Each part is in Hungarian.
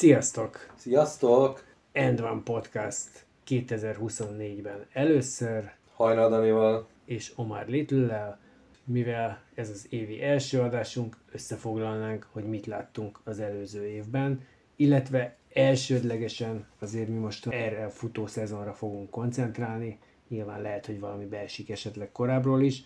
Sziasztok! Sziasztok! End One Podcast 2024-ben először, Hajnal Danival. és Omar little mivel ez az évi első adásunk, összefoglalnánk, hogy mit láttunk az előző évben, illetve elsődlegesen azért mi most erre a futó szezonra fogunk koncentrálni, nyilván lehet, hogy valami beesik esetleg korábbról is.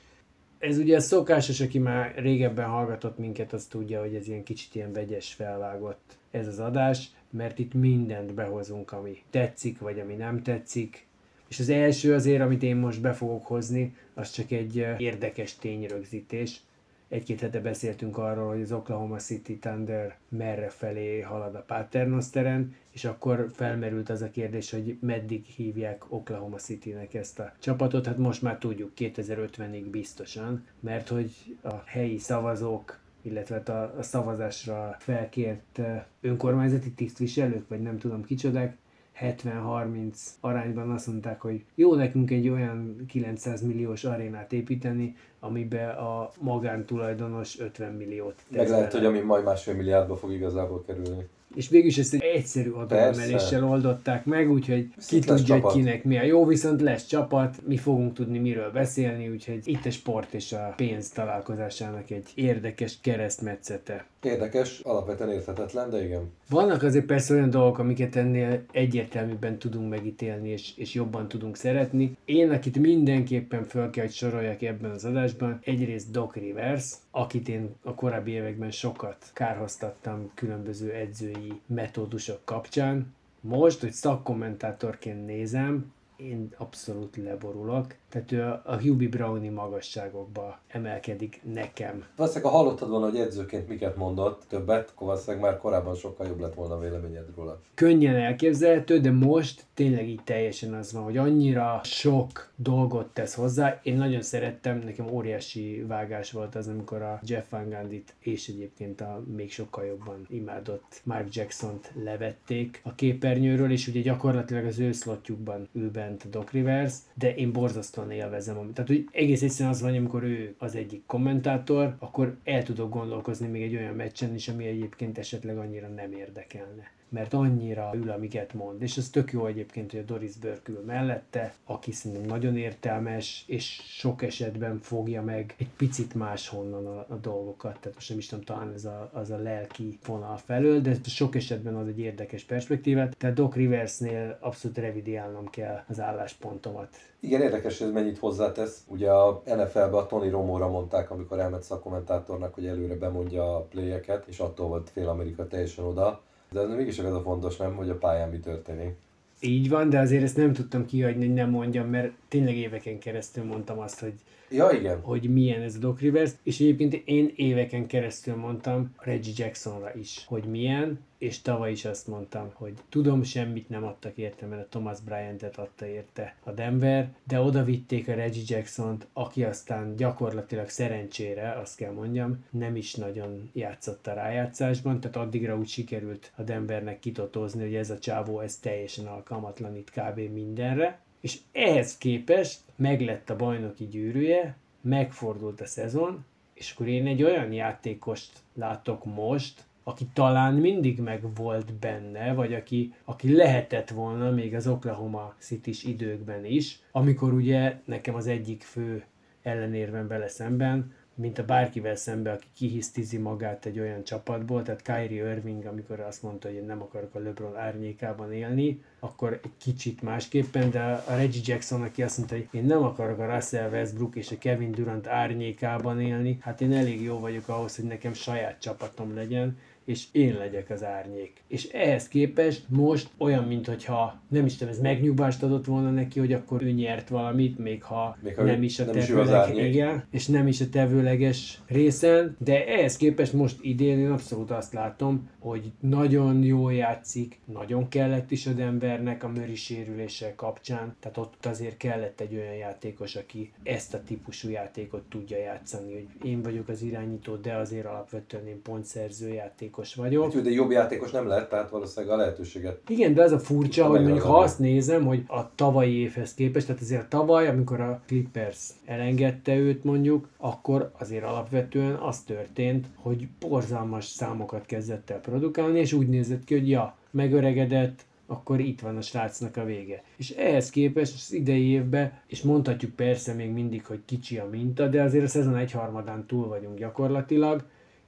Ez ugye szokásos, aki már régebben hallgatott minket, az tudja, hogy ez ilyen kicsit ilyen vegyes felvágott ez az adás, mert itt mindent behozunk, ami tetszik, vagy ami nem tetszik. És az első azért, amit én most be fogok hozni, az csak egy érdekes tényrögzítés. Egy-két hete beszéltünk arról, hogy az Oklahoma City Thunder merre felé halad a Paternosteren, és akkor felmerült az a kérdés, hogy meddig hívják Oklahoma City-nek ezt a csapatot. Hát most már tudjuk, 2050-ig biztosan, mert hogy a helyi szavazók illetve hát a, a szavazásra felkért önkormányzati tisztviselők, vagy nem tudom kicsodák, 70-30 arányban azt mondták, hogy jó nekünk egy olyan 900 milliós arénát építeni, amibe a magántulajdonos 50 milliót tesz Meg lehet, hogy ami majd másfél milliárdba fog igazából kerülni. És végülis ezt egy egyszerű adóemeléssel oldották meg, úgyhogy ki tudja, hogy kinek mi a jó, viszont lesz csapat, mi fogunk tudni miről beszélni, úgyhogy itt a sport és a pénz találkozásának egy érdekes keresztmetszete. Érdekes, alapvetően érthetetlen, de igen. Vannak azért persze olyan dolgok, amiket ennél egyértelműbben tudunk megítélni, és, és jobban tudunk szeretni. Én, akit mindenképpen fel kell, hogy soroljak ebben az adásban, egyrészt Doc Rivers, akit én a korábbi években sokat kárhoztattam különböző edzői metódusok kapcsán. Most, hogy szakkommentátorként nézem, én abszolút leborulok. Tehát ő a, a Hubie Browni magasságokba emelkedik nekem. Valószínűleg, ha hallottad volna, hogy edzőként miket mondott többet, akkor valószínűleg már korábban sokkal jobb lett volna a véleményed róla. könnyen elképzelhető, de most tényleg így teljesen az van, hogy annyira sok dolgot tesz hozzá. Én nagyon szerettem, nekem óriási vágás volt az, amikor a Jeff Van Gundy-t és egyébként a még sokkal jobban imádott Mark Jackson-t levették a képernyőről, és ugye gyakorlatilag az ő szlotjukban ül bent Doc Rivers, de én borzasztóan élvezem. Tehát, hogy egész egyszerűen az van, amikor ő az egyik kommentátor, akkor el tudok gondolkozni még egy olyan meccsen is, ami egyébként esetleg annyira nem érdekelne mert annyira ül, amiket mond. És ez tök jó egyébként, hogy a Doris Burke mellette, aki szerintem nagyon értelmes, és sok esetben fogja meg egy picit máshonnan a, a dolgokat. Tehát most nem is tudom, talán ez a, az a lelki vonal felől, de sok esetben ad egy érdekes perspektívát. Tehát Doc Riversnél abszolút revidiálnom kell az álláspontomat. Igen, érdekes, hogy ez mennyit hozzátesz. Ugye a NFL-ben a Tony Romóra mondták, amikor elment szakkommentátornak, hogy előre bemondja a playeket, és attól volt fél Amerika teljesen oda. De ez mégis ez a fontos, nem, hogy a pályán mi történik. Így van, de azért ezt nem tudtam kihagyni, hogy nem mondjam, mert tényleg éveken keresztül mondtam azt, hogy Ja, igen. hogy milyen ez a Doc Rivers, és egyébként én éveken keresztül mondtam Reggie Jacksonra is, hogy milyen, és tavaly is azt mondtam, hogy tudom, semmit nem adtak érte, mert a Thomas Bryant-et adta érte a Denver, de oda vitték a Reggie Jackson-t, aki aztán gyakorlatilag szerencsére, azt kell mondjam, nem is nagyon játszott a rájátszásban, tehát addigra úgy sikerült a Denvernek kitotózni, hogy ez a csávó, ez teljesen alkalmatlan itt kb. mindenre, és ehhez képest meglett a bajnoki gyűrűje, megfordult a szezon, és akkor én egy olyan játékost látok most, aki talán mindig meg volt benne, vagy aki, aki lehetett volna még az Oklahoma city időkben is, amikor ugye nekem az egyik fő ellenérvem vele szemben, mint a bárkivel szemben, aki kihisztizi magát egy olyan csapatból, tehát Kyrie Irving, amikor azt mondta, hogy én nem akarok a LeBron árnyékában élni, akkor egy kicsit másképpen, de a Reggie Jackson, aki azt mondta, hogy én nem akarok a Russell Westbrook és a Kevin Durant árnyékában élni, hát én elég jó vagyok ahhoz, hogy nekem saját csapatom legyen, és én legyek az árnyék. És ehhez képest most olyan, mintha nem is tudom, ez megnyugvást adott volna neki, hogy akkor ő nyert valamit, még ha, Még ha nem is a nem is ő az tevőleg, árnyék. igen, és nem is a tevőleges részen, de ehhez képest most idén én abszolút azt látom, hogy nagyon jól játszik, nagyon kellett is a Denvernek a Murray sérülése kapcsán, tehát ott azért kellett egy olyan játékos, aki ezt a típusú játékot tudja játszani, hogy én vagyok az irányító, de azért alapvetően én pontszerző játékos vagyok. Hát, de jobb játékos nem lett, tehát valószínűleg a lehetőséget. Igen, de az a furcsa, hogy mondjuk ha azt nézem, hogy a tavalyi évhez képest, tehát azért tavaly, amikor a Clippers elengedte őt mondjuk, akkor azért alapvetően az történt, hogy borzalmas számokat kezdett el produkálni, és úgy nézett ki, hogy ja, megöregedett, akkor itt van a srácnak a vége. És ehhez képest az idei évben, és mondhatjuk persze még mindig, hogy kicsi a minta, de azért a szezon egyharmadán túl vagyunk gyakorlatilag,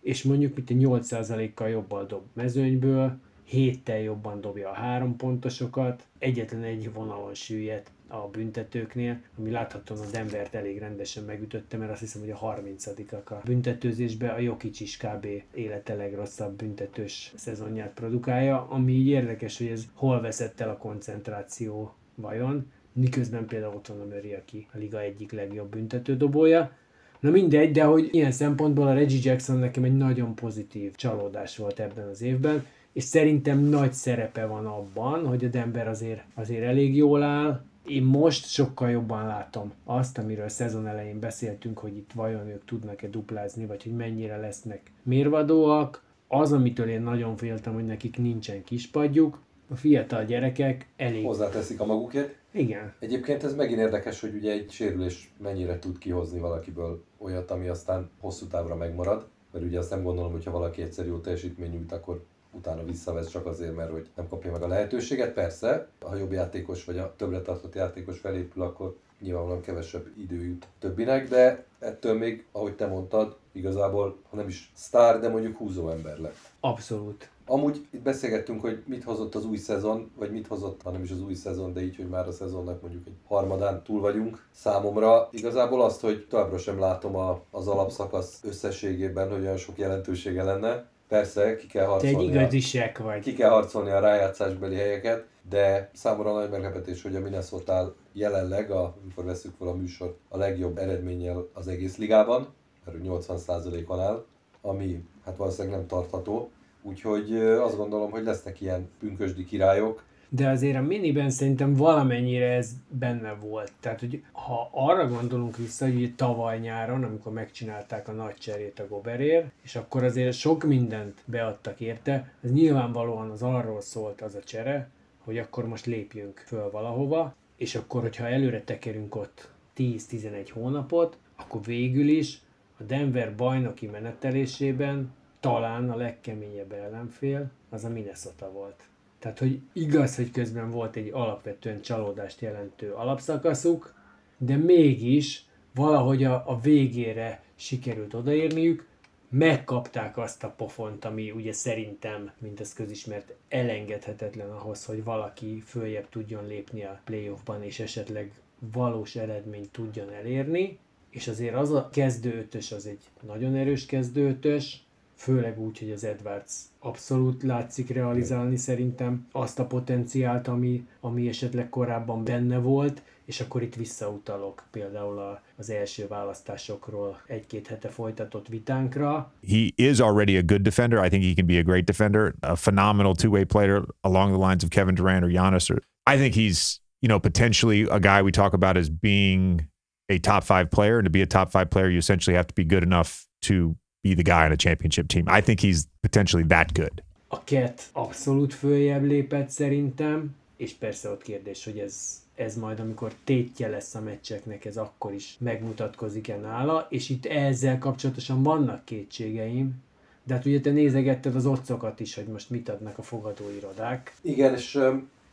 és mondjuk itt a 8%-kal jobban dob mezőnyből, héttel jobban dobja a három pontosokat, egyetlen egy vonalon süllyedt a büntetőknél, ami láthatóan a Denvert elég rendesen megütötte, mert azt hiszem, hogy a 30 a büntetőzésben a Jokic is kb. élete legrosszabb büntetős szezonját produkálja, ami így érdekes, hogy ez hol veszett el a koncentráció vajon, miközben például ott van a Murray, aki a liga egyik legjobb büntetődobója, Na mindegy, de hogy ilyen szempontból a Reggie Jackson nekem egy nagyon pozitív csalódás volt ebben az évben, és szerintem nagy szerepe van abban, hogy a Denver azért, azért elég jól áll. Én most sokkal jobban látom azt, amiről szezon elején beszéltünk, hogy itt vajon ők tudnak-e duplázni, vagy hogy mennyire lesznek mérvadóak. Az, amitől én nagyon féltem, hogy nekik nincsen kispadjuk, a fiatal gyerekek elég... Hozzáteszik a magukét. Igen, Egyébként ez megint érdekes, hogy ugye egy sérülés mennyire tud kihozni valakiből olyat, ami aztán hosszú távra megmarad. Mert ugye azt nem gondolom, hogy ha valaki egyszer jó teljesítmény nyújt, akkor utána visszavesz csak azért, mert hogy nem kapja meg a lehetőséget. Persze, ha jobb játékos vagy a többre tartott játékos felépül, akkor nyilvánvalóan kevesebb idő jut többinek, de ettől még, ahogy te mondtad, igazából, ha nem is sztár, de mondjuk húzó ember lett. abszolút. Amúgy itt beszélgettünk, hogy mit hozott az új szezon, vagy mit hozott, ha nem is az új szezon, de így, hogy már a szezonnak mondjuk egy harmadán túl vagyunk. Számomra igazából azt, hogy továbbra sem látom a, az alapszakasz összességében, hogy olyan sok jelentősége lenne. Persze, ki kell Te egy harcolni, a, igazi sek vagy. ki kell harcolni a rájátszásbeli helyeket, de számomra nagy meglepetés, hogy a Minnesota jelenleg, a, amikor veszük fel a műsor, a legjobb eredménnyel az egész ligában, mert ő 80%-on áll, ami hát valószínűleg nem tartható. Úgyhogy azt gondolom, hogy lesznek ilyen pünkösdi királyok. De azért a miniben szerintem valamennyire ez benne volt. Tehát, hogy ha arra gondolunk vissza, hogy ugye tavaly nyáron, amikor megcsinálták a nagy cserét a Goberér, és akkor azért sok mindent beadtak érte, ez nyilvánvalóan az arról szólt az a csere, hogy akkor most lépjünk föl valahova, és akkor, hogyha előre tekerünk ott 10-11 hónapot, akkor végül is a Denver bajnoki menetelésében talán a legkeményebb ellenfél az a Minnesota volt. Tehát, hogy igaz, hogy közben volt egy alapvetően csalódást jelentő alapszakaszuk, de mégis valahogy a, a végére sikerült odaérniük, megkapták azt a pofont, ami ugye szerintem, mint ez közismert, elengedhetetlen ahhoz, hogy valaki följebb tudjon lépni a playoffban, és esetleg valós eredményt tudjon elérni, és azért az a kezdőötös az egy nagyon erős kezdőötös, főleg úgy, hogy az Edwards abszolút látszik realizálni szerintem azt a potenciált, ami, ami esetleg korábban benne volt, és akkor itt visszautalok például a, az első választásokról egy-két hete folytatott vitánkra. he is already a good defender. I think he can be a great defender, a phenomenal two way player along the lines of Kevin Durant or Giannis. Or I think he's, you know, potentially a guy we talk about as being a top five player. And to be a top five player, you essentially have to be good enough to be the guy on a championship team. I think he's potentially that good. A Cat abszolút följebb lépett szerintem, és persze ott kérdés, hogy ez, ez majd, amikor tétje lesz a meccseknek, ez akkor is megmutatkozik-e nála, és itt ezzel kapcsolatosan vannak kétségeim, de hát ugye te nézegetted az otcokat is, hogy most mit adnak a fogadóirodák. Igen, és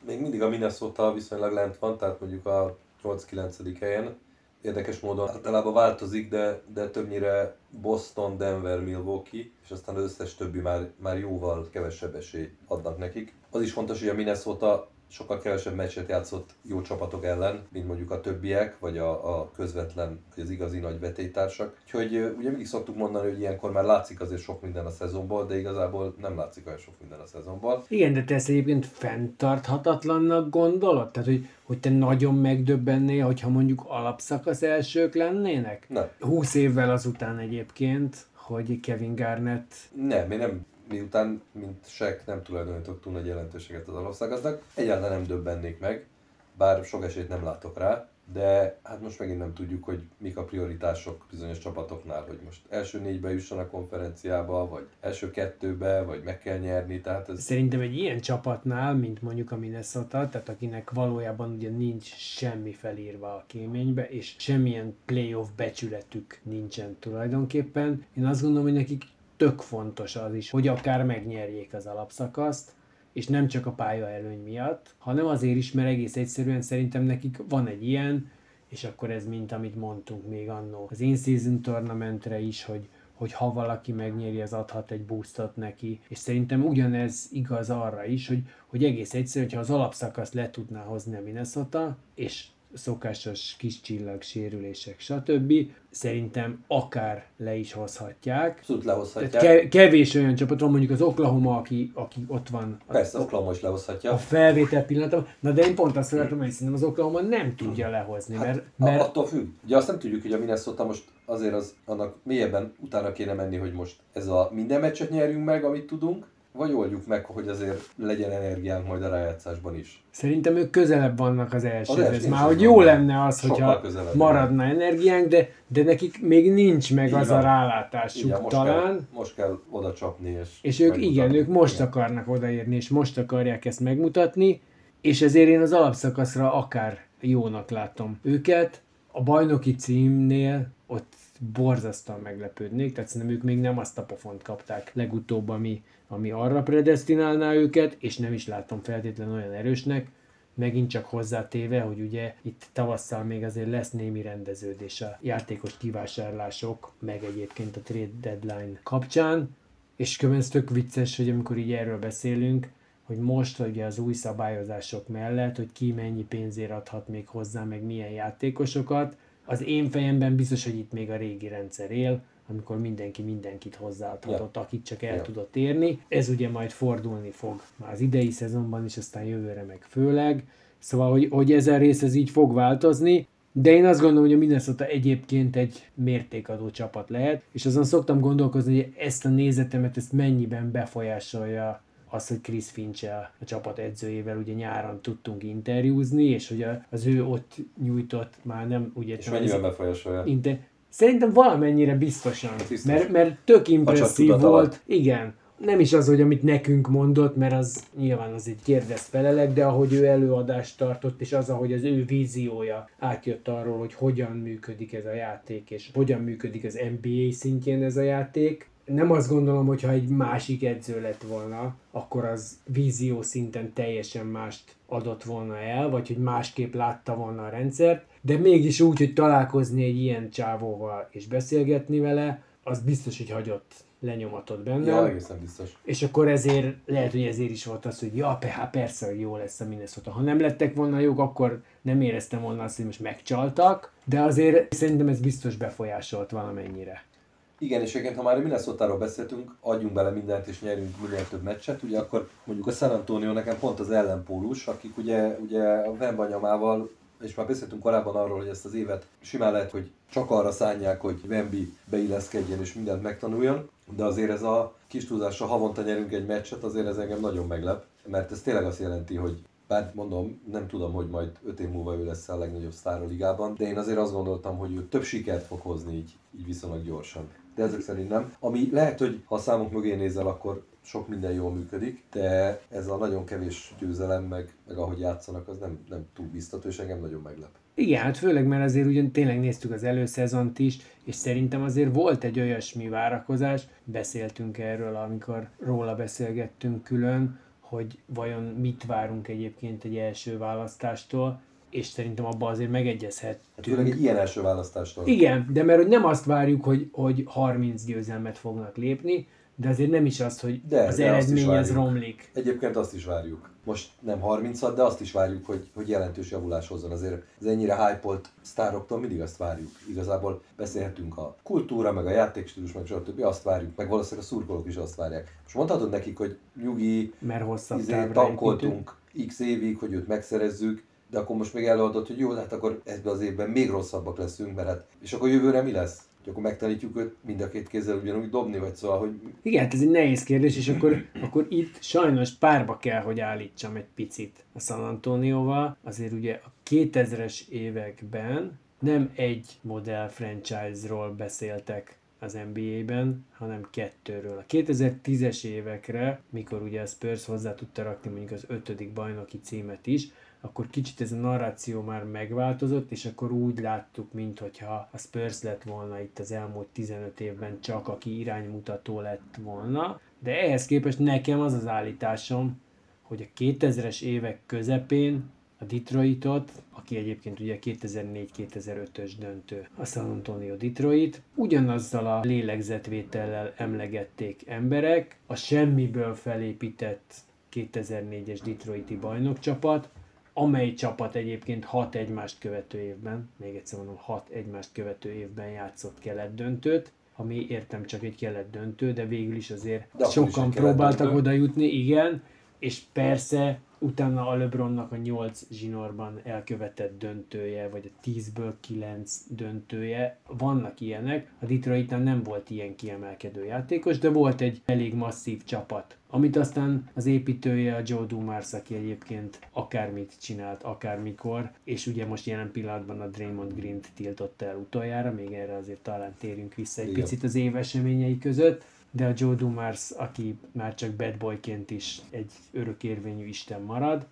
még mindig a Minnesota viszonylag lent van, tehát mondjuk a 8-9. helyen. Érdekes módon általában változik, de, de többnyire Boston, Denver, Milwaukee, és aztán az összes többi már, már jóval kevesebb esélyt adnak nekik. Az is fontos, hogy a Minnesota sokkal kevesebb meccset játszott jó csapatok ellen, mint mondjuk a többiek, vagy a, a közvetlen, vagy az igazi nagy vetélytársak. Úgyhogy ugye mindig szoktuk mondani, hogy ilyenkor már látszik azért sok minden a szezonból, de igazából nem látszik olyan sok minden a szezonból. Igen, de te ezt egyébként fenntarthatatlannak gondolod? Tehát, hogy, hogy te nagyon megdöbbennél, hogyha mondjuk alapszakasz elsők lennének? Nem. 20 évvel azután egyébként, hogy Kevin Garnett Nem, én nem miután, mint Sek nem tulajdonítok túl nagy jelentőséget az alapszakasznak, egyáltalán nem döbbennék meg, bár sok esélyt nem látok rá, de hát most megint nem tudjuk, hogy mik a prioritások bizonyos csapatoknál, hogy most első négybe jusson a konferenciába, vagy első kettőbe, vagy meg kell nyerni, tehát ez... Szerintem egy ilyen csapatnál, mint mondjuk a Minnesota, tehát akinek valójában ugye nincs semmi felírva a kéménybe, és semmilyen playoff becsületük nincsen tulajdonképpen, én azt gondolom, hogy nekik tök fontos az is, hogy akár megnyerjék az alapszakaszt, és nem csak a pálya előny miatt, hanem azért is, mert egész egyszerűen szerintem nekik van egy ilyen, és akkor ez mint amit mondtunk még annó az in-season tournamentre is, hogy, hogy ha valaki megnyeri, az adhat egy boostot neki, és szerintem ugyanez igaz arra is, hogy, hogy egész egyszerűen, hogyha az alapszakaszt le tudná hozni a Minnesota, és szokásos kis csillag sérülések, stb. Szerintem akár le is hozhatják. Abszolút lehozhatják. Tehát ke- kevés olyan csapat van, mondjuk az Oklahoma, aki, aki ott van Persze, Oklahoma is lehozhatja. a felvétel pillanatban. Na de én pont azt szeretem, hogy szerintem az Oklahoma nem tudja lehozni, mert, Hát, mert attól függ. Ugye azt nem tudjuk, hogy a Minnesota most azért az, annak mélyebben utána kéne menni, hogy most ez a minden meccset nyerjünk meg, amit tudunk, vagy oldjuk meg, hogy azért legyen energiánk majd a rájátszásban is. Szerintem ők közelebb vannak az elsőhez. első, Már hogy jó lenne az, hogyha maradna energiánk, de, de nekik még nincs meg Így az van. a rálátásuk Igen, most talán. Kell, most kell oda csapni. És, És ők megmutatni. igen, ők most Igen. akarnak odaérni, és most akarják ezt megmutatni, és ezért én az alapszakaszra akár jónak látom őket. A bajnoki címnél ott borzasztóan meglepődnék, tehát szerintem ők még nem azt a pofont kapták legutóbb, ami, ami arra predestinálná őket, és nem is látom feltétlenül olyan erősnek, megint csak hozzátéve, hogy ugye itt tavasszal még azért lesz némi rendeződés a játékos kivásárlások, meg egyébként a trade deadline kapcsán, és ez tök vicces, hogy amikor így erről beszélünk, hogy most ugye az új szabályozások mellett, hogy ki mennyi pénzért adhat még hozzá, meg milyen játékosokat, az én fejemben biztos, hogy itt még a régi rendszer él, amikor mindenki mindenkit hozzáadhatott, akit csak el Ja. tudott érni. Ez ugye majd fordulni fog már az idei szezonban is, aztán jövőre meg főleg. Szóval, hogy, hogy ez a rész ez így fog változni, de én azt gondolom, hogy a Minnesota egyébként egy mértékadó csapat lehet, és azon szoktam gondolkozni, hogy ezt a nézetemet, ezt mennyiben befolyásolja az, hogy Chris finch a csapat edzőjével ugye nyáron tudtunk interjúzni, és hogy az ő ott nyújtott már nem úgy És ez- befolyásolja? Inter... Szerintem valamennyire biztosan, Biztos. mert, mert tök impresszív volt. Igen. Nem is az, hogy amit nekünk mondott, mert az nyilván az egy kérdez felelek, de ahogy ő előadást tartott, és az, ahogy az ő víziója átjött arról, hogy hogyan működik ez a játék, és hogyan működik az NBA szintjén ez a játék. Nem azt gondolom, hogy ha egy másik edző lett volna, akkor az vízió szinten teljesen mást adott volna el, vagy hogy másképp látta volna a rendszert, de mégis úgy, hogy találkozni egy ilyen csávóval és beszélgetni vele, az biztos, hogy hagyott lenyomatot bennem. Ja, egészen biztos. És akkor ezért, lehet, hogy ezért is volt az, hogy ja, pe- hát persze, hogy jó lesz a Minnesota. Ha nem lettek volna jók, akkor nem éreztem volna azt, hogy most megcsaltak, de azért szerintem ez biztos befolyásolt valamennyire. Igen, és egyébként, ha már a Minnesota-ról beszéltünk, adjunk bele mindent és nyerjünk minél több meccset, ugye akkor mondjuk a San Antonio nekem pont az ellenpólus, akik ugye, ugye a Vembanyamával és már beszéltünk korábban arról, hogy ezt az évet simán lehet, hogy csak arra szánják, hogy Wemby beilleszkedjen és mindent megtanuljon, de azért ez a kis túlzásra havonta nyerünk egy meccset, azért ez engem nagyon meglep, mert ez tényleg azt jelenti, hogy bár mondom, nem tudom, hogy majd 5 év múlva ő lesz a legnagyobb sztár a ligában, de én azért azt gondoltam, hogy ő több sikert fog hozni így, így viszonylag gyorsan. De ezek szerint nem. Ami lehet, hogy ha a számok mögé nézel, akkor sok minden jól működik, de ez a nagyon kevés győzelem, meg, meg ahogy játszanak, az nem, nem túl biztató, és engem nagyon meglep. Igen, hát főleg, mert azért ugyan tényleg néztük az előszezont is, és szerintem azért volt egy olyasmi várakozás, beszéltünk erről, amikor róla beszélgettünk külön, hogy vajon mit várunk egyébként egy első választástól, és szerintem abban azért Hát megegyezhettünk. főleg egy ilyen első választástól. Igen, de mert hogy nem azt várjuk, hogy, hogy 30 győzelmet fognak lépni, de azért nem is az, hogy De, az de eredmény az romlik. Egyébként azt is várjuk. Most nem 30 de azt is várjuk, hogy, hogy jelentős javulás hozzon. Azért az ennyire hype sztároktól mindig azt várjuk. Igazából beszélhetünk a kultúra, meg a játékstílus, meg stb. Azt várjuk, meg valószínűleg a szurkolók is azt várják. Most mondhatod nekik, hogy nyugi, Mert hosszabb izé, tankoltunk x évig, hogy őt megszerezzük, de akkor most még előadott, hogy jó, hát akkor ebben az évben még rosszabbak leszünk, mert hát, és akkor jövőre mi lesz? Hogy akkor megtanítjuk őt mind a két kézzel ugyanúgy dobni, vagy szóval, hogy Igen, hát ez egy nehéz kérdés, és akkor, akkor itt sajnos párba kell, hogy állítsam egy picit a San Antonioval. Azért ugye a 2000-es években nem egy modell franchise-ról beszéltek az NBA-ben, hanem kettőről. A 2010-es évekre, mikor ugye a Spurs hozzá tudta rakni mondjuk az ötödik bajnoki címet is, akkor kicsit ez a narráció már megváltozott, és akkor úgy láttuk, mintha a Spurs lett volna itt az elmúlt 15 évben csak, aki iránymutató lett volna. De ehhez képest nekem az az állításom, hogy a 2000-es évek közepén a Detroitot, aki egyébként ugye 2004-2005-ös döntő, a San Antonio Detroit, ugyanazzal a lélegzetvétellel emlegették emberek, a semmiből felépített 2004-es Detroiti bajnokcsapat, amely csapat egyébként hat egymást követő évben, még egyszer mondom, hat egymást követő évben játszott kelet döntőt, ami értem csak egy kelet döntő, de végül is azért De sokan próbáltak kelet-döntő. oda jutni, igen, és persze utána a LeBronnak a 8 zsinórban elkövetett döntője, vagy a 10-ből 9 döntője, vannak ilyenek. A Detroitnál nem volt ilyen kiemelkedő játékos, de volt egy elég masszív csapat, amit aztán az építője a Joe Dumars, aki egyébként akármit csinált, akármikor, és ugye most jelen pillanatban a Draymond Green-t tiltotta el utoljára, még erre azért talán térjünk vissza egy Igen. picit az év eseményei között, de a Joe Dumars, aki már csak bad boyként is egy örökérvényű isten marad,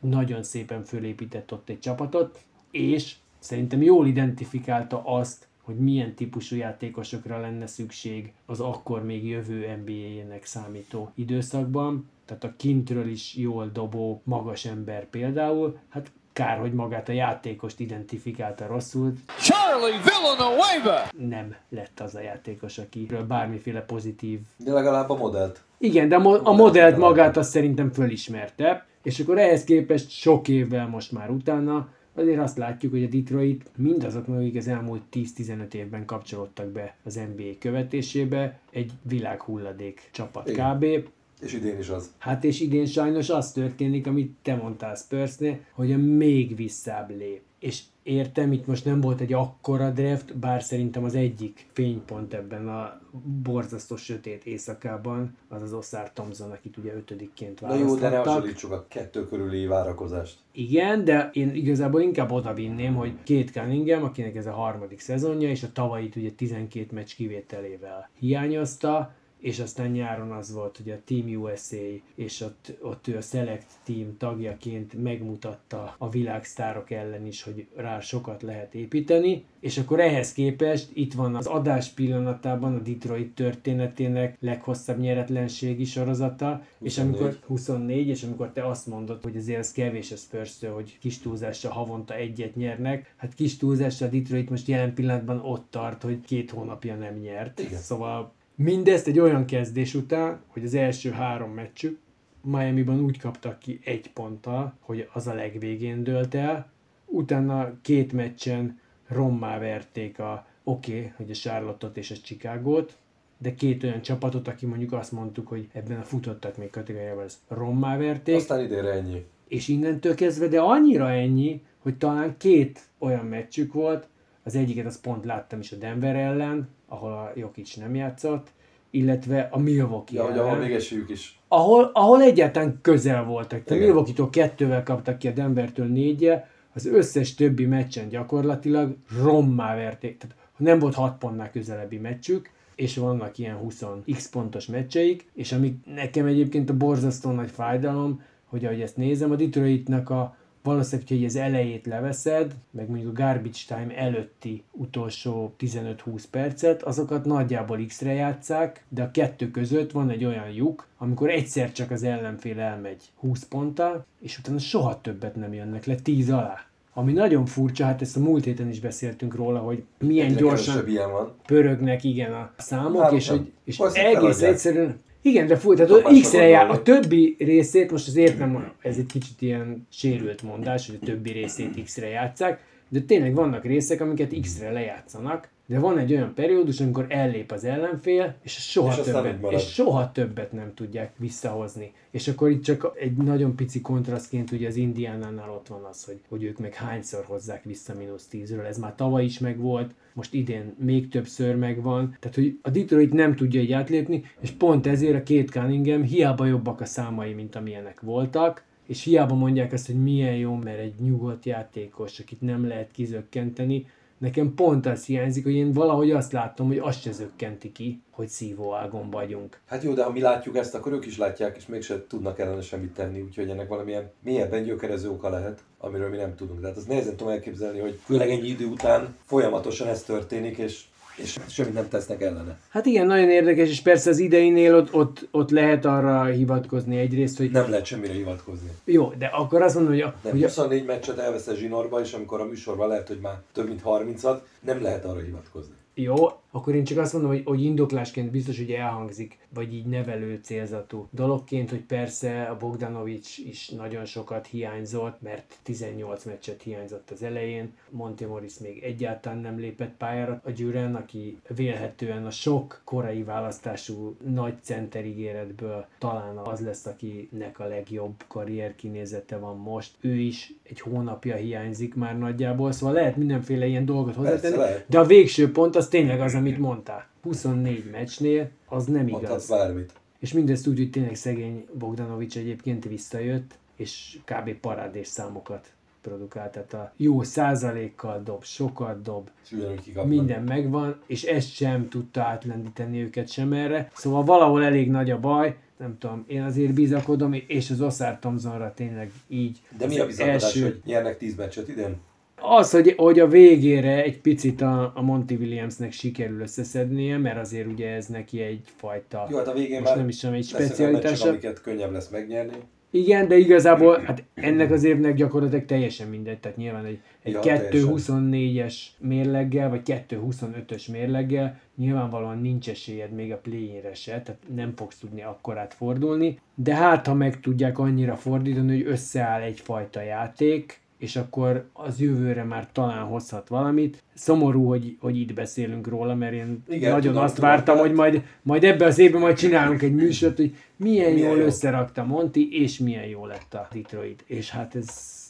nagyon szépen fölépített ott egy csapatot, és szerintem jól identifikálta azt, hogy milyen típusú játékosokra lenne szükség az akkor még jövő NBA-nek számító időszakban. Tehát a kintről is jól dobó, magas ember például, hát kár, hogy magát a játékost identifikálta rosszul, Charlie Villanueva! nem lett az a játékos, akiről bármiféle pozitív de legalább a modellt. igen, de a, mo- a modellt magát azt szerintem fölismerte, és akkor ehhez képest sok évvel most már utána azért azt látjuk, hogy a Detroit mindazoknak, akik az elmúlt 10-15 évben kapcsolódtak be az NBA követésébe, egy világhulladék csapat Igen. kb. És idén is az. Hát és idén sajnos az történik, amit te mondtál Spursnél, hogy a még visszább lép. És értem, itt most nem volt egy akkora draft, bár szerintem az egyik fénypont ebben a borzasztó sötét éjszakában, az az Oszár Thompson, akit ugye ötödikként Na jó, de ne választottak. hasonlítsuk a kettő körüli várakozást. Igen, de én igazából inkább oda vinném, hogy két Cunningham, akinek ez a harmadik szezonja, és a tavalyit ugye 12 meccs kivételével hiányozta, és aztán nyáron az volt, hogy a Team USA, és ott, ott ő a Select Team tagjaként megmutatta a világsztárok ellen is, hogy rá sokat lehet építeni, és akkor ehhez képest itt van az adás pillanatában a Detroit történetének leghosszabb nyeretlenségi sorozata, és 24. amikor 24, és amikor te azt mondod, hogy azért az kevés a spurs hogy kis túlzással havonta egyet nyernek, hát kis túlzással a Detroit most jelen pillanatban ott tart, hogy két hónapja nem nyert. Igen. Szóval mindezt egy olyan kezdés után, hogy az első három meccsük Miami-ban úgy kaptak ki egy ponttal, hogy az a legvégén dőlt el, utána két meccsen rommá verték a oké, okay, hogy a Charlotte-ot és a Chicago-t, de két olyan csapatot, aki mondjuk azt mondtuk, hogy ebben a futottak még kategóriában, az rommá verték, Aztán idénre ennyi. és innentől kezdve, de annyira ennyi, hogy talán két olyan meccsük volt, az egyiket azt pont láttam is a Denver ellen, ahol a Jokic nem játszott, illetve a Milwaukee Ja, ellen, ahol még esélyük is. ahol, ahol egyáltalán közel voltak. A. Milwaukee-tól kettővel kaptak ki a Denvertől négyel, az összes többi meccsen gyakorlatilag rommá verték. Tehát nem volt 6 pontnál közelebbi meccsük, és vannak ilyen 20 x pontos meccseik, és ami nekem egyébként a borzasztó nagy fájdalom, hogy ahogy ezt nézem, a Detroitnak a valószínűleg, hogy az elejét leveszed, meg mondjuk a garbage time előtti utolsó 15-20 percet, azokat nagyjából X-re játszák, de a kettő között van egy olyan lyuk, amikor egyszer csak az ellenfél elmegy 20 ponttal, és utána soha többet nem jönnek le 10 alá. Ami nagyon furcsa, hát ezt a múlt héten is beszéltünk róla, hogy milyen Egyre gyorsan ilyen van. pörögnek igen a számok, Hát, és, nem. hogy, és Valószínűleg egész feladják. egyszerűen igen, de fú, tehát X-re jár, a többi részét, most az értem, ez egy kicsit ilyen sérült mondás, hogy a többi részét X-re játszák, de tényleg vannak részek, amiket X-re lejátszanak, de van egy olyan periódus, amikor ellép az ellenfél, és soha, És többet, és soha többet nem tudják visszahozni. És akkor itt csak egy nagyon pici kontrasztként ugye az Indiánánál ott van az, hogy, hogy ők meg hányszor hozzák vissza mínusz 10-ről. Ez már tavaly is megvolt, most idén még többször megvan. Tehát, hogy a Detroit nem tudja így átlépni, és pont ezért a két Cunningham hiába jobbak a számai, mint amilyenek voltak, és hiába mondják azt, hogy milyen jó, mert egy nyugodt játékos, akit nem lehet kizökkenteni, nekem pont az hiányzik, hogy én valahogy azt látom, hogy azt se zökkenti ki, hogy szívóágon vagyunk. Hát jó, de ha mi látjuk ezt, akkor ők is látják, és mégse tudnak ellene semmit tenni, úgyhogy ennek valamilyen mélyebben gyökerező oka lehet, amiről mi nem tudunk. Tehát az nehezen tudom elképzelni, hogy főleg ennyi idő után folyamatosan ez történik, és, és semmit nem tesznek ellene. Hát igen, nagyon érdekes, és persze az ideinél ott, ott, ott lehet arra hivatkozni egyrészt, hogy Nem lehet semmire hivatkozni. jó, de akkor azt mondom, hogy, a, Nem, hogy a, 24 meccset elveszel zsinórba, és amikor a műsorban lehet, hogy már több mint 30-at, nem lehet arra hivatkozni. Jó, akkor én csak azt mondom, hogy, hogy indoklásként biztos, hogy elhangzik, vagy így nevelő célzatú dologként, hogy persze a Bogdanovics is nagyon sokat hiányzott, mert 18 meccset hiányzott az elején, Monty Morris még egyáltalán nem lépett pályára. A Gyűren, aki vélhetően a sok korai választású nagy center ígéretből talán az lesz, akinek a legjobb karrier kinézete van most. Ő is egy hónapja hiányzik már nagyjából, szóval lehet mindenféle ilyen dolgot hozzátenni, de a végső pont az tényleg az, amit mondtál. 24 meccsnél az nem igaz. bármit. És mindezt úgy, hogy tényleg szegény Bogdanovics egyébként visszajött, és kb. parádés számokat produkált. Tehát a jó százalékkal dob, sokat dob, minden megvan, és ezt sem tudta átlendíteni őket sem erre. Szóval valahol elég nagy a baj, nem tudom, én azért bizakodom, és az Oszár Thompsonra tényleg így. De mi a bizakodás, első- hogy nyernek 10 meccset idén? Az, hogy, hogy a végére egy picit a, a Monty Williamsnek sikerül összeszednie, mert azért ugye ez neki egyfajta, Jó, hát a végén most nem is tudom, egy specialitása. meccsek, amiket könnyebb lesz megnyerni. Igen, de igazából hát ennek az évnek gyakorlatilag teljesen mindegy, tehát nyilván egy, egy Ja, 2.24-es mérleggel, vagy 2.25-ös mérleggel nyilvánvalóan nincs esélyed még a play se, tehát nem fogsz tudni akkorát fordulni, de hát ha meg tudják annyira fordítani, hogy összeáll egyfajta játék, és akkor az jövőre már talán hozhat valamit. Szomorú, hogy, hogy itt beszélünk róla, mert én Igen, nagyon tudom, azt tudom, vártam, tehát- hogy majd, majd ebbe az évben majd csinálunk egy műsort, hogy milyen, Milyen jól jó. összerakta Monti, és milyen jó lett a Detroit. És hát ez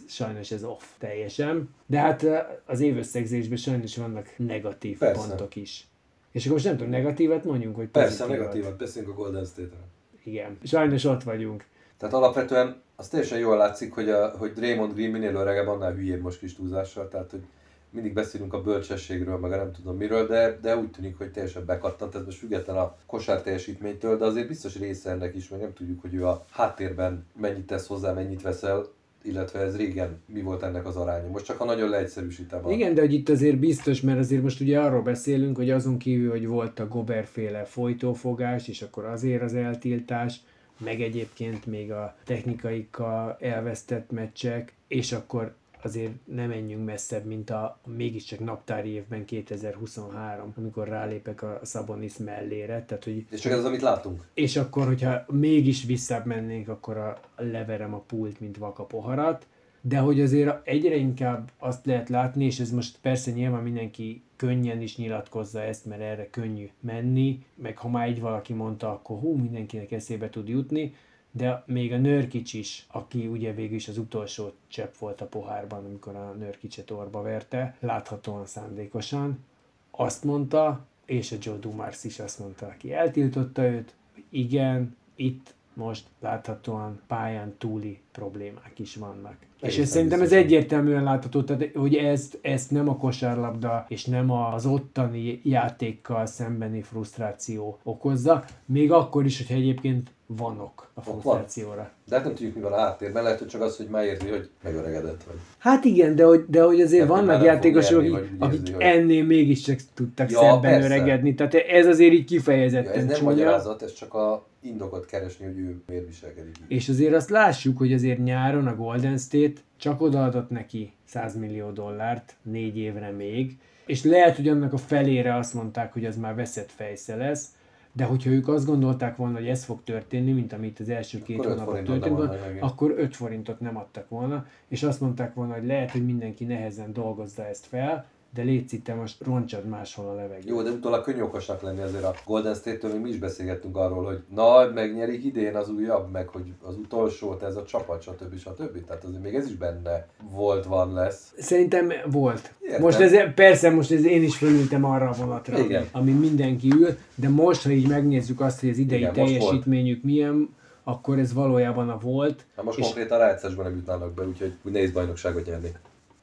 sajnos ez off teljesen. De hát eh, az évösszegzésben sajnos vannak negatív Persze. pontok is. És akkor most nem tudom, negatívat mondjunk, vagy Persze, pozitívat? negatívat, beszélünk a Golden State-ről. Igen. Sajnos ott vagyunk. Tehát alapvetően az teljesen jól látszik, hogy, a, hogy Draymond Green minél öregebb, annál hülyébb most kis túlzással, tehát hogy mindig beszélünk a bölcsességről, meg a nem tudom miről, de, de úgy tűnik, hogy teljesen bekattant, ez most független a kosár teljesítménytől, de azért biztos része ennek is, meg nem tudjuk, hogy ő a háttérben mennyit tesz hozzá, mennyit veszel, illetve ez régen mi volt ennek az aránya. Most csak ha nagyon leegyszerűsítem. a- Igen, de hogy itt azért biztos, mert azért most ugye arról beszélünk, hogy azon kívül, hogy volt a Goberféle folytófogás, és akkor azért az eltiltás, meg egyébként még a technikaikkal elvesztett meccsek, és akkor azért nem menjünk messzebb, mint a mégiscsak naptári évben 2023, amikor rálépek a Szabonis mellére, tehát hogy És csak ez az, amit látunk. és akkor, hogyha mégis visszább mennénk, akkor a leverem a pult, mint vaka poharat, de hogy azért egyre inkább azt lehet látni, és ez most persze nyilván mindenki könnyen is nyilatkozza ezt, mert erre könnyű menni, meg ha már egy valaki mondta, akkor hú, mindenkinek eszébe tud jutni, de még a Nörkics is, aki ugye végül is az utolsó csepp volt a pohárban, amikor a Nörkicset orba verte, láthatóan szándékosan, azt mondta, és a Joe Dumars is azt mondta, aki eltiltotta őt, hogy igen, itt most láthatóan pályán túli problémák is vannak. és Egészen ez szerintem ez egyértelműen látható, tehát, hogy ezt, ezt nem a kosárlabda és nem az ottani játékkal szembeni frusztráció okozza, még akkor is, hogyha egyébként vanok a frusztrációra. De hát nem tudjuk, mi van a háttérben. Lehet, hogy csak az, hogy már érzi, hogy megöregedett vagy. Hát igen, de hogy, de hogy azért Hát, vannak játékosok, akik, akik hogy- ennél mégiscsak tudtak Ja, szebben persze. öregedni. Tehát ez azért így Ja, kifejezetten ez nem csúnya. magyarázat, ez csak a indokot keresni, hogy ő miért viselkedik így. És azért azt lássuk, hogy azért nyáron a Golden State csak odaadott neki 100 millió dollárt négy évre még, és lehet, hogy annak a felére azt mondták, hogy az már veszett fejsze lesz, de hogyha ők azt gondolták volna, hogy ez fog történni, mint amit az első két Akkor hónapban történt, volna, akkor 5 forintot nem adtak volna, és azt mondták volna, hogy lehet, hogy mindenki nehezen dolgozza ezt fel, de légy te most roncsad máshol a levegőt. Jó, de utólag könnyű okosnak lenni azért a Golden State-től, mi is beszélgettünk arról, hogy na, megnyerik idén az újabb, meg hogy az utolsó, ez a csapat, stb. stb. Tehát azért még ez is benne volt, van, lesz. Szerintem volt. Értem. Most ez, persze, most ez én is fölültem arra a vonatra, Igen. ami mindenki ül, de most, ha így megnézzük azt, hogy az idei Igen, teljesítményük milyen, akkor ez valójában a volt. Hát most És- konkrétan rájátszásban nem jutnának be, úgyhogy úgy nehéz bajnokságot nyerni.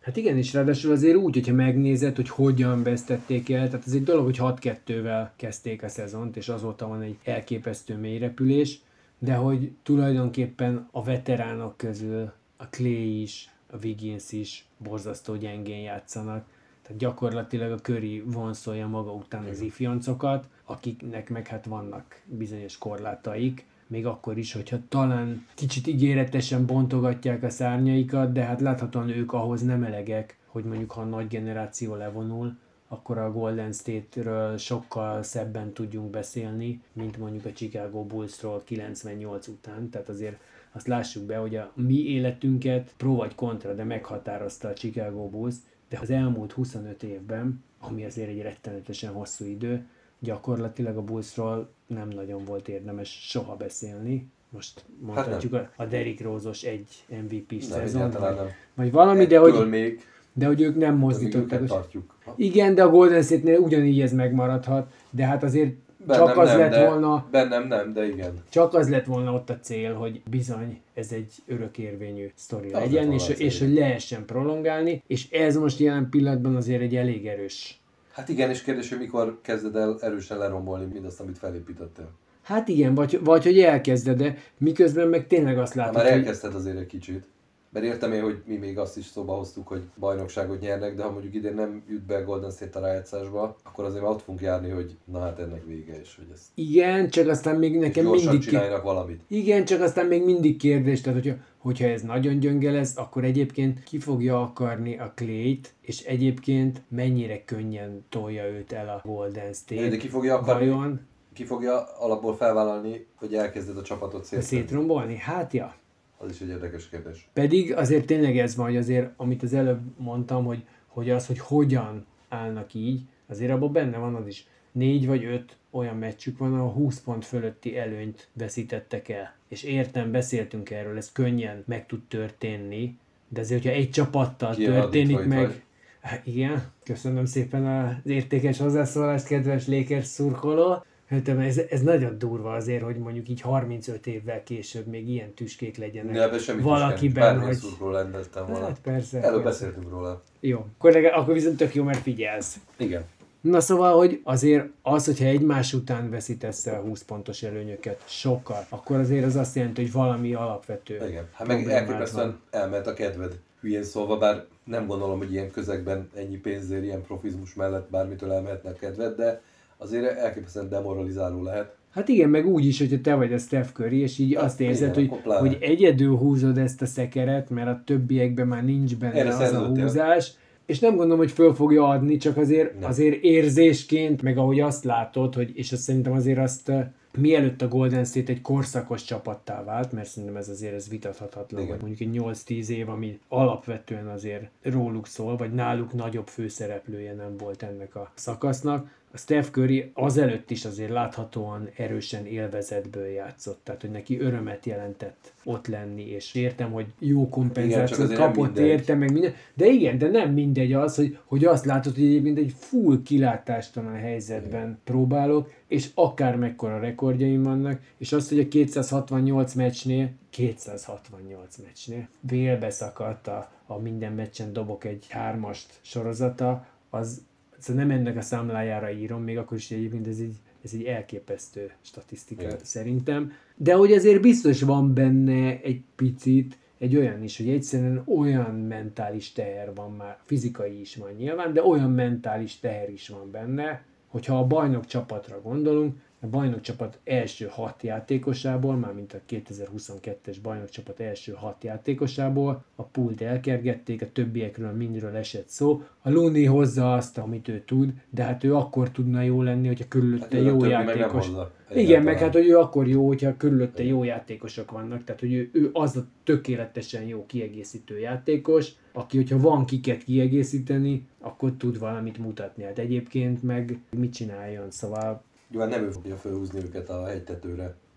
Hát igen, és ráadásul azért úgy, hogyha megnézed, hogy hogyan vesztették el, tehát ez egy dolog, hogy 6-2-vel kezdték a szezont, és azóta van egy elképesztő mélyrepülés, de hogy tulajdonképpen a veteránok közül a Clay is, a Wiggins is borzasztó gyengén játszanak, tehát gyakorlatilag a köri vonszolja maga után az ifjoncokat, akiknek meg hát vannak bizonyos korlátaik, még akkor is, hogyha talán kicsit ígéretesen bontogatják a szárnyaikat, de hát láthatóan ők ahhoz nem elegek, hogy mondjuk ha a nagy generáció levonul, akkor a Golden State-ről sokkal szebben tudjunk beszélni, mint mondjuk a Chicago Bulls-ról 98 után. Tehát azért azt lássuk be, hogy a mi életünket pro vagy kontra, de meghatározta a Chicago Bulls, de az elmúlt 25 évben, ami azért egy rettenetesen hosszú idő, gyakorlatilag a Bullsról nem nagyon volt érdemes soha beszélni. Most mondhatjuk a, a Derrick Rose-os egy Nem, szezon, vagy, nem. vagy valami, de hogy, még, de hogy ők nem mozdítottak. tartjuk. Igen, de a Golden State-nél ugyanígy ez megmaradhat, de hát azért Bennem csak az nem, lett de, volna, Bennem nem, de igen. csak az lett volna ott a cél, hogy bizony ez egy örökérvényű sztori legyen, és, és hogy lehessen prolongálni, és ez most jelen pillanatban azért egy elég erős Hát igen, és kérdés, hogy mikor kezded el erősen lerombolni mindazt, amit felépítettél. Hát igen, vagy, vagy hogy elkezded, de miközben meg tényleg azt látod, már elkezdted azért egy kicsit. Mert értem én, hogy mi még azt is szóba hoztuk, hogy bajnokságot nyernek, de ha mondjuk idén nem jut be Golden State a rájátszásba, akkor azért már ott fogunk járni, hogy na hát ennek vége, és hogy ezt igen, csak aztán még nekem mindig... Ki... csináljanak valamit. Igen, csak aztán még mindig kérdés, tehát hogyha, hogyha ez nagyon gyönge lesz, akkor egyébként ki fogja akarni a Clay-t, és egyébként mennyire könnyen tolja őt el a Golden State. De ki fogja akarni, Vajon ki fogja alapból felvállalni, hogy elkezded a csapatot szétszedni? szétrombolni? Hát ja. Az is egy érdekes kérdés. Pedig azért tényleg ez van, hogy azért, amit az előbb mondtam, hogy, hogy az, hogy hogyan állnak így, azért abban benne van az is. Négy vagy öt olyan meccsük van, ahol 20 pont fölötti előnyt veszítettek el. És értem, beszéltünk erről, ez könnyen meg tud történni, de azért, hogyha egy csapattal Ki történik meg... vagy? Hát igen, köszönöm szépen az értékes hozzászólást, kedves Lakers szurkoló. Hát ez, ez nagyon durva azért, hogy mondjuk így 35 évvel később még ilyen tüskék legyenek Ne, ebben semmit valakiben, hogy... szurkoló rendeltem volna. Hát persze. Előbb persze. beszéltünk róla. Jó, akkor, akkor viszont tök jó, mert figyelsz. Igen. Na szóval, hogy azért az, hogyha egymás után veszítesz el 20 pontos előnyöket sokkal, akkor azért az azt jelenti, hogy valami alapvető Igen. Hát meg elképesztően elment a kedved. Hülyén szólva, bár nem gondolom, hogy ilyen közegben ennyi pénzért, ilyen profizmus mellett bármitől elmehetne a kedved, de azért elképesztően demoralizáló lehet. Hát igen, meg úgy is, hogyha te vagy a Steph Curry, és így Hát azt érzed, igen, hogy, hogy egyedül húzod ezt a szekeret, mert a többiekben már nincs benne Erre az a húzás, és nem gondolom, hogy föl fogja adni, csak azért, Nem. azért érzésként, meg ahogy azt látod, hogy, és azt szerintem azért azt mielőtt a Golden State egy korszakos csapattá vált, mert szerintem ez azért ez vitathatatlan, Igen. hogy mondjuk egy 8-10 év, ami alapvetően azért róluk szól, vagy náluk nagyobb főszereplője nem volt ennek a szakasznak. A Steph Curry azelőtt is azért láthatóan erősen élvezetből játszott, tehát hogy neki örömet jelentett ott lenni, és értem, hogy jó Igen, kompenzációt kapott mindegy. érte, meg minden, de igen, de nem mindegy az, hogy, hogy azt látod, hogy egyébként egy full kilátástalan helyzetben próbálok, és akár mekkora rekordjaim vannak, és azt, hogy a 268 meccsnél, 268 meccsnél vélbeszakadt a, a minden meccsen dobok egy hármast sorozata, az szóval nem ennek a számlájára írom, még akkor is egyébként ez egy, ez egy elképesztő statisztika Igen. szerintem. De hogy azért biztos van benne egy picit egy olyan is, hogy egyszerűen olyan mentális teher van már, fizikai is van nyilván, de olyan mentális teher is van benne, hogyha a bajnok csapatra gondolunk, a bajnokcsapat első hat játékosából, mármint a 2022-es bajnokcsapat első hat játékosából, a pult elkergették, a többiekről mindről esett szó. A Looney hozza azt, amit ő tud, de hát ő akkor tudna jó lenni, hogyha körülötte Hát jó meg játékos. hozza. Igen, meg hát, hogy ő akkor jó, hogyha körülötte jó játékosok vannak, tehát hogy ő, ő az a tökéletesen jó kiegészítő játékos, aki, hogyha van kiket kiegészíteni, akkor tud valamit mutatni. Hát egyébként meg mit csináljon, szóval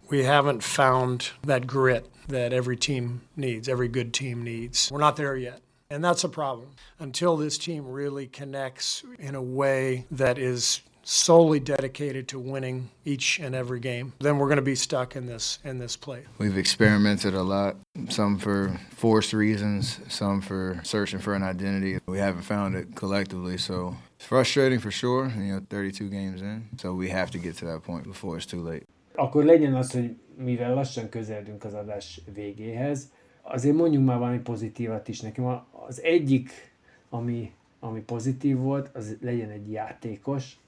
We haven't found that grit that every team needs, every good team needs. We're not there yet. And that's a problem. Until this team really connects in a way that is solely dedicated to winning each and every game, then we're going to be stuck in this in this play. We've experimented a lot, some for forced reasons, some for searching for an identity. We haven't found it collectively, so it's frustrating for sure. You know, 32 games in, so we have to get to that point before it's too late. akkor legyen az, hogy mivel lassan közeledünk az adás végéhez, azért mondjunk már valami pozitívat is. Nekem a- az egyik, ami, ami pozitív volt, az legyen egy játékos,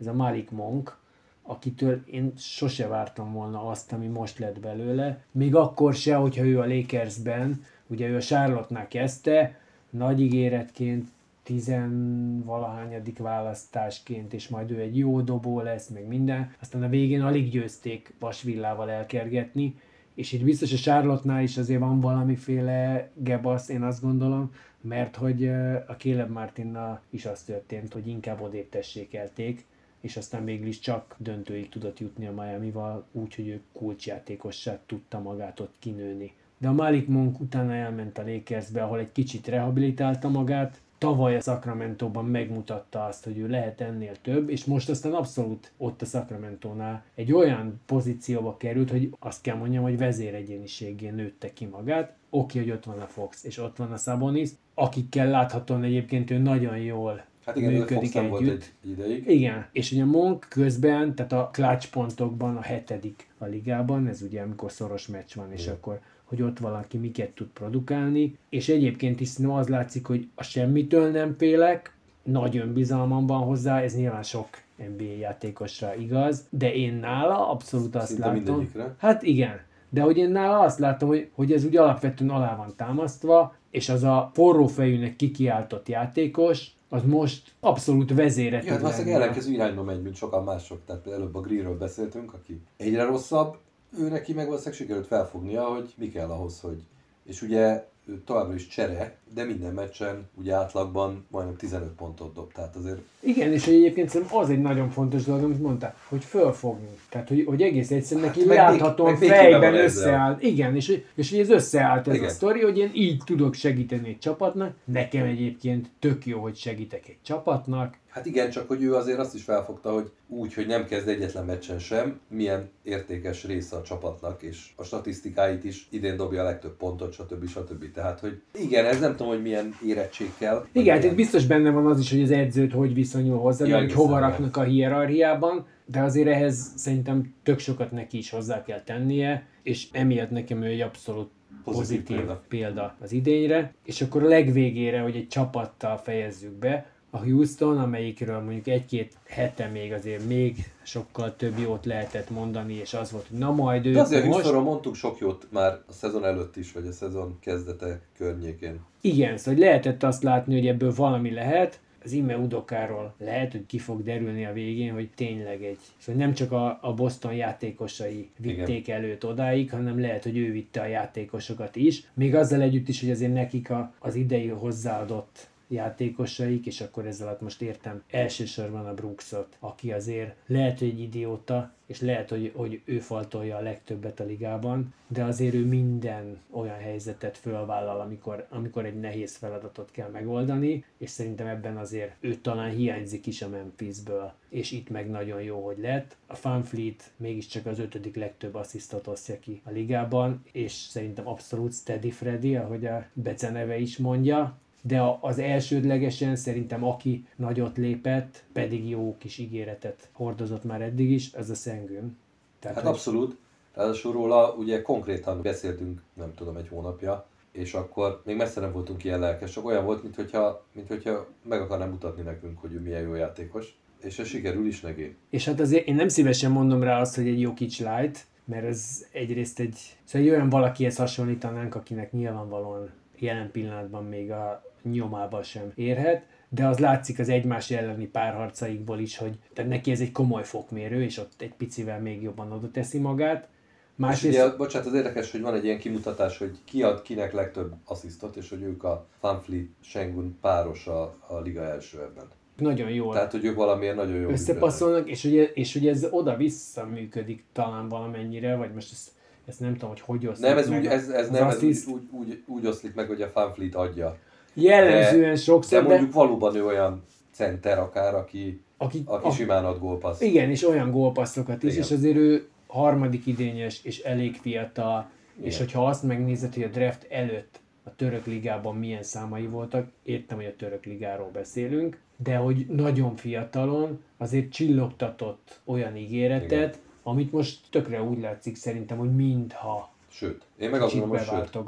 ez a Malik Monk, akitől én sose vártam volna azt, ami most lett belőle. Még akkor se, hogyha ő a Lakersben, ugye ő a Charlotte-nál kezdte, nagy ígéretként, tizenvalahányadik választásként, és majd ő egy jó dobó lesz, meg minden. Aztán a végén alig győzték vasvillával elkergetni, és itt biztos a Charlotte-nál is azért van valamiféle gebasz, én azt gondolom, mert hogy ö, a Caleb Martinnal is az történt, hogy inkább odébb tessékelték, és aztán végül is csak döntőig tudott jutni a Miami-val, úgyhogy ő kulcsjátékossá tudta magát ott kinőni. De a Malik Monk utána elment a Lakersbe, ahol egy kicsit rehabilitálta magát, tavaly a Sacramento-ban megmutatta azt, hogy ő lehet ennél több, és most aztán abszolút ott a Sacramento-nál egy olyan pozícióba került, hogy azt kell mondjam, hogy vezéregyéniségén nőtte ki magát. Oké, hogy ott van a Fox, és ott van a Sabonis, akikkel láthatóan egyébként ő nagyon jól Hát igen, működik nem volt együtt. egy ideig. Igen, és ugye Monk közben, tehát a clutch pontokban a hetedik a ligában, ez ugye amikor szoros meccs van, és akkor hogy ott valaki miket tud produkálni, és egyébként is szerintem az látszik, hogy a semmitől nem félek, nagy önbizalmam van hozzá, ez nyilván sok NBA játékosra igaz, de én nála abszolút azt Szinte látom. mindegyikre. Hát igen, de hogy én nála azt látom, hogy, hogy ez úgy alapvetően alá van támasztva, és az a forró fejűnek kikiáltott játékos, az most abszolút vezére Ja, hát valószínűleg ellenkező irányba megy, mint sokan mások. Tehát előbb a Greenről beszéltünk, aki egyre rosszabb, ő neki meg valószínűleg sikerült felfognia, hogy mi kell ahhoz, hogy... És ugye ő továbbra is csere, de minden meccsen ugye átlagban majdnem 15 pontot dob. Tehát azért Igen, és egyébként szerintem az egy nagyon fontos dolog, amit mondtál, hogy fölfogni. Tehát, hogy, hogy egész egyszerűen neki Hát meg láthatóan még- meg fejben összeállt. Igen, és, és hogy ez összeállt ez Igen. a sztori, hogy én így tudok segíteni egy csapatnak. Nekem egyébként tök jó, hogy segítek egy csapatnak. Hát igen, csak hogy ő azért azt is felfogta, hogy úgy, hogy nem kezd egyetlen meccsen sem, milyen értékes része a csapatnak, és a statisztikáit is idén dobja a legtöbb pontot, stb. stb. Tehát, hogy igen, ez nem tudom, hogy milyen érettség kell. Igen, hát itt biztos benne van az is, hogy az edzőt hogy viszonyul hozzá, Ja, hogy hova raknak a hierarchiában, de azért ehhez szerintem tök sokat neki is hozzá kell tennie, és emiatt nekem ő egy abszolút Pozitív pozitív, példa. példa. az idényre, és akkor a legvégére, hogy egy csapattal fejezzük be, a Houston, amelyikről mondjuk egy-két hete még azért még sokkal több jót lehetett mondani, és az volt, hogy na majd ő De azért most... Houstonról mondtuk sok jót már a szezon előtt is, vagy a szezon kezdete környékén. Igen, szóval lehetett azt látni, hogy ebből valami lehet, az Ime Udokáról lehet, hogy ki fog derülni a végén, hogy tényleg egy. Szóval nem csak a, a Boston játékosai vitték előtt odáig, hanem lehet, hogy ő vitte a játékosokat is. Még azzal együtt is, hogy azért nekik a, az idei hozzáadott játékosaik, és akkor ezzel alatt most értem elsősorban a Brooksot, aki azért lehet, hogy egy idióta, és lehet, hogy, hogy ő faltolja a legtöbbet a ligában, de azért ő minden olyan helyzetet fölvállal, amikor, amikor egy nehéz feladatot kell megoldani, és szerintem ebben azért ő talán hiányzik is a Memphisből, és itt meg nagyon jó, hogy lett. A Fanfleet mégiscsak az ötödik legtöbb asszisztot osztja ki a ligában, és szerintem abszolút steady Freddy, ahogy a beceneve is mondja, de az elsődlegesen szerintem aki nagyot lépett, pedig jó kis ígéretet hordozott már eddig is, az a Szengőn. Tehát, Hát hogy- abszolút. Ráadásul róla ugye konkrétan beszéltünk, nem tudom, egy hónapja, és akkor még messze nem voltunk ilyen lelkes, csak olyan volt, mintha, mintha meg akarná mutatni nekünk, hogy ő milyen jó játékos. És ez sikerül is neki. És hát azért én nem szívesen mondom rá azt, hogy egy Jokic light, mert ez egyrészt egy, szóval egy olyan valakihez hasonlítanánk, akinek nyilvánvalóan jelen pillanatban még a nyomába sem érhet, de az látszik az egymás elleni párharcaikból is, hogy tehát neki ez egy komoly fokmérő, és ott egy picivel még jobban oda teszi magát. Másrészt... Ugye, bocsánat, az érdekes, hogy van egy ilyen kimutatás, hogy ki ad kinek legtöbb asszisztot, és hogy ők a Fanfleet Sengun páros a, a liga első ebben. Nagyon jó. Tehát, hogy ők valamilyen nagyon jó Összepasszolnak, és ugye, és ugye ez oda-vissza működik talán valamennyire, vagy most ezt, ezt nem tudom, hogy hogy oszlik Nem, ez, úgy, ez, ez nem, ez úgy, úgy, úgy, úgy oszlik meg, hogy a Fanfleet adja. Jellemzően de, sokszor. De mondjuk de... valóban ő olyan center akár, aki, aki, aki a, simán ad gólpaszt. Igen, és olyan gólpasszokat is, igen. és azért ő harmadik idényes, és elég fiatal, igen. és hogyha azt megnézed, hogy a draft előtt a török ligában milyen számai voltak, értem, hogy a török ligáról beszélünk, de hogy nagyon fiatalon azért csillogtatott olyan ígéretet, Igen. Amit most tökre úgy látszik szerintem, hogy mintha Sőt, én meg azt mondom, hogy sőt.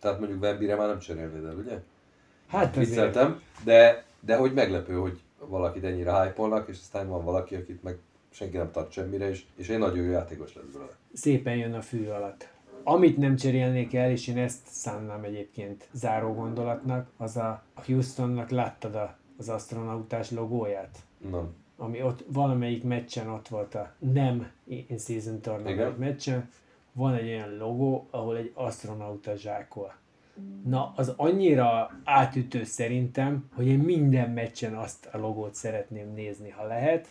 Tehát mondjuk Wembire már nem cserélnéd el, ugye? Hát Vicceltem, de, de hogy meglepő, hogy valakit ennyire hype és aztán van valaki, akit meg senki nem tart semmire, és, és egy nagyon jó játékos lesz belőle. Szépen jön a fű alatt. Amit nem cserélnék el, és én ezt szánnám egyébként záró gondolatnak, az a, a Houstonnak láttad a, az astronautás logóját? Nem. Ami ott valamelyik meccsen ott volt a nem in-season tournament meccsen, van egy olyan logó, ahol egy astronauta zsákol. Na, az annyira átütő szerintem, hogy én minden meccsen azt a logót szeretném nézni, ha lehet,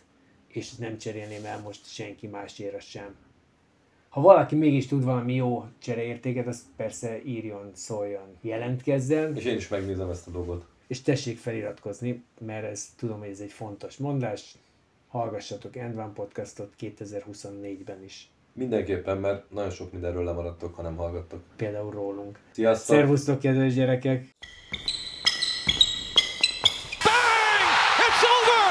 és nem cserélném el most senki másért sem. Ha valaki mégis tud valami jó csereértéket, az persze írjon, szóljon, jelentkezzen. És én is megnézem ezt a dolgot. És tessék feliratkozni, mert ez, tudom, hogy ez egy fontos mondás. Hallgassatok Endvan podcastot 2024-ben is. Mindenképpen, mert nagyon sok mindenről lemaradtok, ha nem hallgattok. Például rólunk. Sziasztok! Szervusztok, kedves gyerekek!